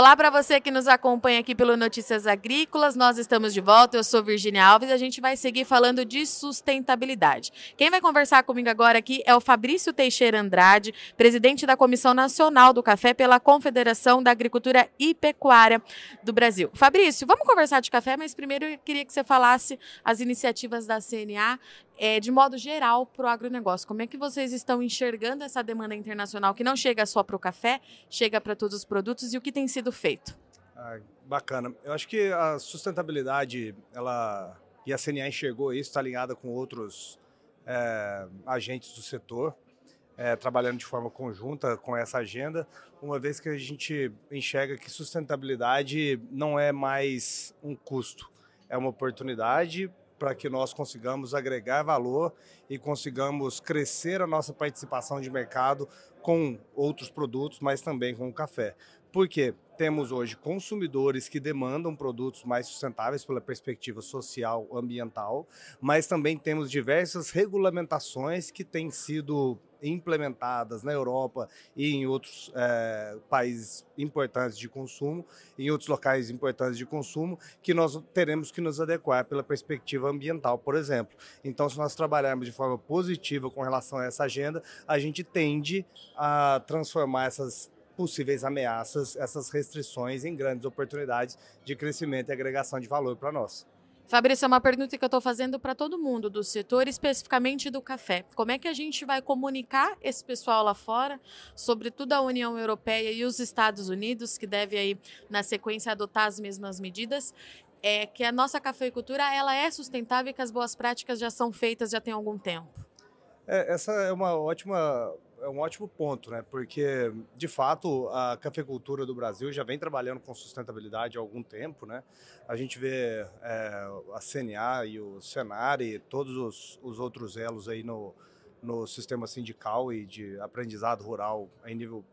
Olá para você que nos acompanha aqui pelo Notícias Agrícolas. Nós estamos de volta. Eu sou Virginia Alves e a gente vai seguir falando de sustentabilidade. Quem vai conversar comigo agora aqui é o Fabrício Teixeira Andrade, presidente da Comissão Nacional do Café pela Confederação da Agricultura e Pecuária do Brasil. Fabrício, vamos conversar de café, mas primeiro eu queria que você falasse as iniciativas da CNA é, de modo geral para o agronegócio. Como é que vocês estão enxergando essa demanda internacional que não chega só para o café, chega para todos os produtos e o que tem sido feito? Ah, bacana. Eu acho que a sustentabilidade, ela e a CNA enxergou isso, está alinhada com outros é, agentes do setor, é, trabalhando de forma conjunta com essa agenda, uma vez que a gente enxerga que sustentabilidade não é mais um custo, é uma oportunidade para que nós consigamos agregar valor e consigamos crescer a nossa participação de mercado com outros produtos, mas também com o café. Porque temos hoje consumidores que demandam produtos mais sustentáveis pela perspectiva social, ambiental, mas também temos diversas regulamentações que têm sido implementadas na Europa e em outros é, países importantes de consumo, em outros locais importantes de consumo, que nós teremos que nos adequar pela perspectiva ambiental, por exemplo. Então, se nós trabalharmos de forma positiva com relação a essa agenda, a gente tende a transformar essas possíveis ameaças, essas restrições em grandes oportunidades de crescimento e agregação de valor para nós. Fabrício, é uma pergunta que eu estou fazendo para todo mundo do setor, especificamente do café. Como é que a gente vai comunicar esse pessoal lá fora, sobretudo a União Europeia e os Estados Unidos, que deve aí, na sequência, adotar as mesmas medidas, é que a nossa cafeicultura ela é sustentável e que as boas práticas já são feitas já tem algum tempo? É, essa é uma ótima é um ótimo ponto, né? Porque, de fato, a cafeicultura do Brasil já vem trabalhando com sustentabilidade há algum tempo, né? A gente vê é, a CNA e o Senar e todos os, os outros elos aí no, no sistema sindical e de aprendizado rural em nível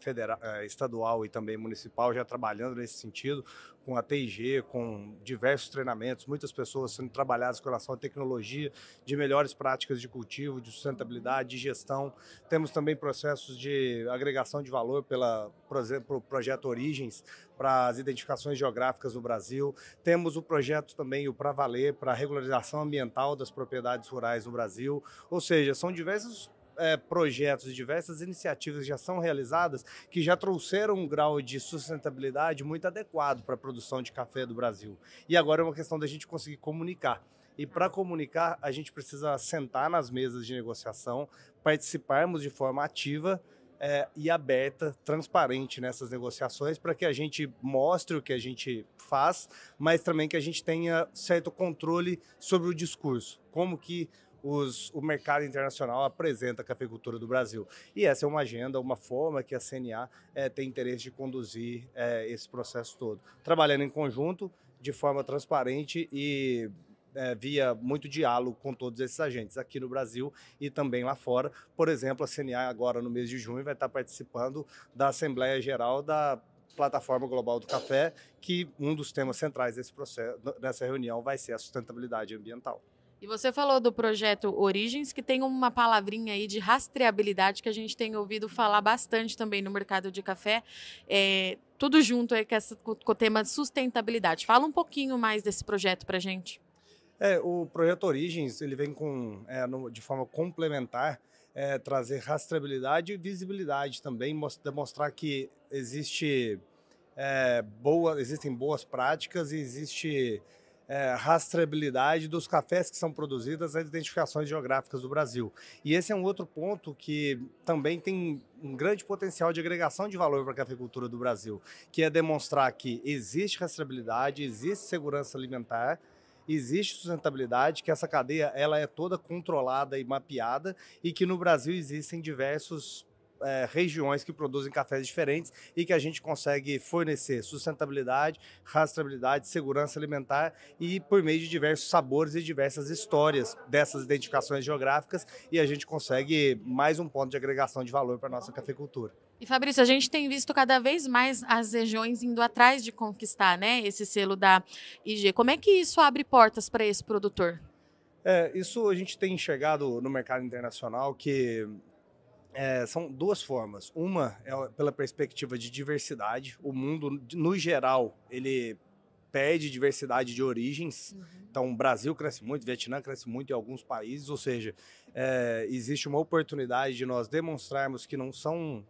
federal, é, estadual e também municipal já trabalhando nesse sentido, com a TIG, com diversos treinamentos, muitas pessoas sendo trabalhadas com relação à tecnologia, de melhores práticas de cultivo, de sustentabilidade, de gestão. Temos também processos de agregação de valor pela, por exemplo, o projeto Origens, para as identificações geográficas no Brasil. Temos o projeto também, o Pra Valer, para a regularização ambiental das propriedades rurais no Brasil. Ou seja, são diversos é, projetos diversas iniciativas já são realizadas que já trouxeram um grau de sustentabilidade muito adequado para a produção de café do Brasil. E agora é uma questão da gente conseguir comunicar. E para comunicar, a gente precisa sentar nas mesas de negociação, participarmos de forma ativa é, e aberta, transparente nessas negociações, para que a gente mostre o que a gente faz, mas também que a gente tenha certo controle sobre o discurso. Como que os, o mercado internacional apresenta a cafeicultura do Brasil. E essa é uma agenda, uma forma que a CNA é, tem interesse de conduzir é, esse processo todo. Trabalhando em conjunto, de forma transparente e é, via muito diálogo com todos esses agentes aqui no Brasil e também lá fora. Por exemplo, a CNA agora no mês de junho vai estar participando da Assembleia Geral da Plataforma Global do Café, que um dos temas centrais desse processo, dessa reunião vai ser a sustentabilidade ambiental. E você falou do projeto Origens, que tem uma palavrinha aí de rastreabilidade que a gente tem ouvido falar bastante também no mercado de café. É, tudo junto aí com, essa, com o tema sustentabilidade. Fala um pouquinho mais desse projeto para gente. É, o projeto Origens ele vem com, é, no, de forma complementar é, trazer rastreabilidade e visibilidade também, demonstrar que existe é, boa, existem boas práticas e existe é, rastreabilidade dos cafés que são produzidos nas identificações geográficas do Brasil. E esse é um outro ponto que também tem um grande potencial de agregação de valor para a cafeicultura do Brasil, que é demonstrar que existe rastreabilidade, existe segurança alimentar, existe sustentabilidade, que essa cadeia ela é toda controlada e mapeada e que no Brasil existem diversos é, regiões que produzem cafés diferentes e que a gente consegue fornecer sustentabilidade, rastreabilidade, segurança alimentar e por meio de diversos sabores e diversas histórias dessas identificações geográficas e a gente consegue mais um ponto de agregação de valor para a nossa cafeicultura. E Fabrício, a gente tem visto cada vez mais as regiões indo atrás de conquistar né, esse selo da IG. Como é que isso abre portas para esse produtor? É, isso a gente tem enxergado no mercado internacional que É, são duas formas. Uma é pela perspectiva de diversidade. O mundo, no geral, ele perde diversidade de origens. Uhum. Então, o Brasil cresce muito, o Vietnã cresce muito em alguns países, ou seja, é, existe uma oportunidade de nós demonstrarmos que não são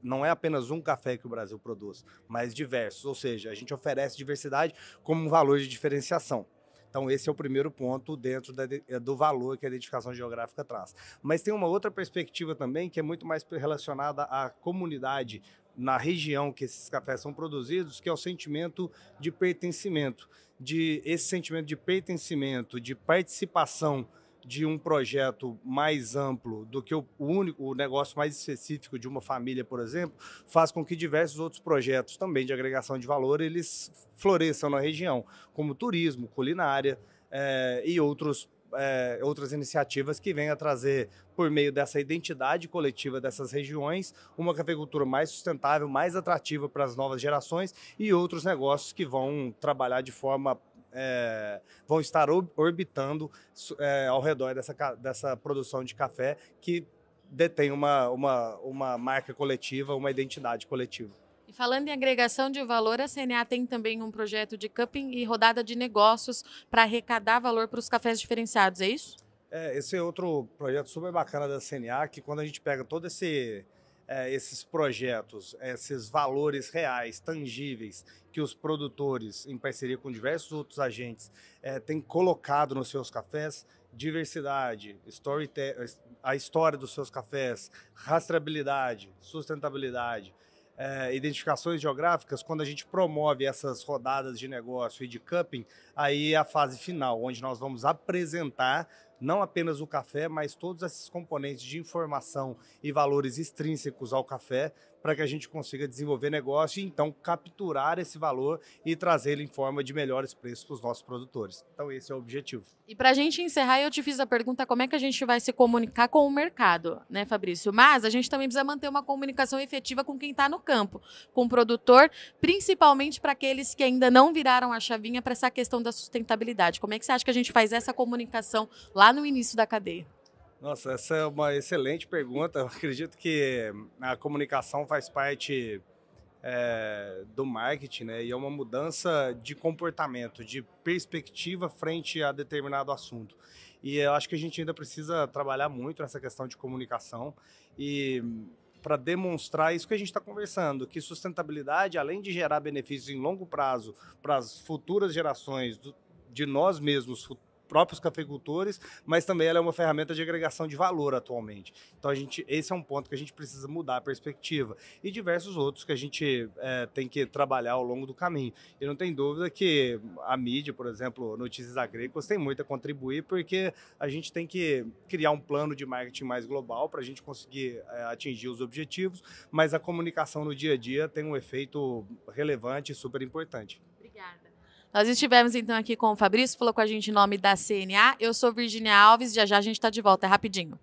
não é apenas um café que o Brasil produz, mas diversos, ou seja, a gente oferece diversidade como um valor de diferenciação. Então, esse é o primeiro ponto dentro da, do valor que a identificação geográfica traz. Mas tem uma outra perspectiva também, que é muito mais relacionada à comunidade na região que esses cafés são produzidos, que é o sentimento de pertencimento, de esse sentimento de pertencimento, de participação de um projeto mais amplo do que o único o negócio mais específico de uma família, por exemplo, faz com que diversos outros projetos também de agregação de valor eles floresçam na região, como turismo, culinária é, e outros é, outras iniciativas que venham a trazer, por meio dessa identidade coletiva dessas regiões, uma cafeicultura mais sustentável, mais atrativa para as novas gerações e outros negócios que vão trabalhar de forma é, vão estar orbitando é, ao redor dessa, dessa produção de café que detém uma, uma, uma marca coletiva, uma identidade coletiva. E falando em agregação de valor, a CNA tem também um projeto de cupping e rodada de negócios para arrecadar valor para os cafés diferenciados, é isso? É, esse é outro projeto super bacana da CNA, que quando a gente pega todo esse é, esses projetos, esses valores reais, tangíveis, que os produtores, em parceria com diversos outros agentes, é, têm colocado nos seus cafés, diversidade, a história dos seus cafés, rastreabilidade, sustentabilidade, é, identificações geográficas, quando a gente promove essas rodadas de negócio e de cupping, aí é a fase final, onde nós vamos apresentar não apenas o café, mas todos esses componentes de informação e valores extrínsecos ao café para que a gente consiga desenvolver negócio e então capturar esse valor e trazê-lo em forma de melhores preços para os nossos produtores. Então esse é o objetivo. E para a gente encerrar, eu te fiz a pergunta como é que a gente vai se comunicar com o mercado, né, Fabrício? Mas a gente também precisa manter uma comunicação efetiva com quem está no campo, com o produtor, principalmente para aqueles que ainda não viraram a chavinha para essa questão da sustentabilidade. Como é que você acha que a gente faz essa comunicação lá no início da cadeia? Nossa, essa é uma excelente pergunta. Eu acredito que a comunicação faz parte é, do marketing, né? E é uma mudança de comportamento, de perspectiva frente a determinado assunto. E eu acho que a gente ainda precisa trabalhar muito nessa questão de comunicação e para demonstrar isso que a gente está conversando, que sustentabilidade, além de gerar benefícios em longo prazo para as futuras gerações do, de nós mesmos, próprios cafeicultores, mas também ela é uma ferramenta de agregação de valor atualmente. Então a gente, esse é um ponto que a gente precisa mudar a perspectiva e diversos outros que a gente é, tem que trabalhar ao longo do caminho. E não tem dúvida que a mídia, por exemplo, notícias agrícolas, tem muito a contribuir porque a gente tem que criar um plano de marketing mais global para a gente conseguir é, atingir os objetivos, mas a comunicação no dia a dia tem um efeito relevante e super importante. Nós estivemos então aqui com o Fabrício, falou com a gente em nome da CNA. Eu sou Virginia Alves, já já a gente está de volta, é rapidinho.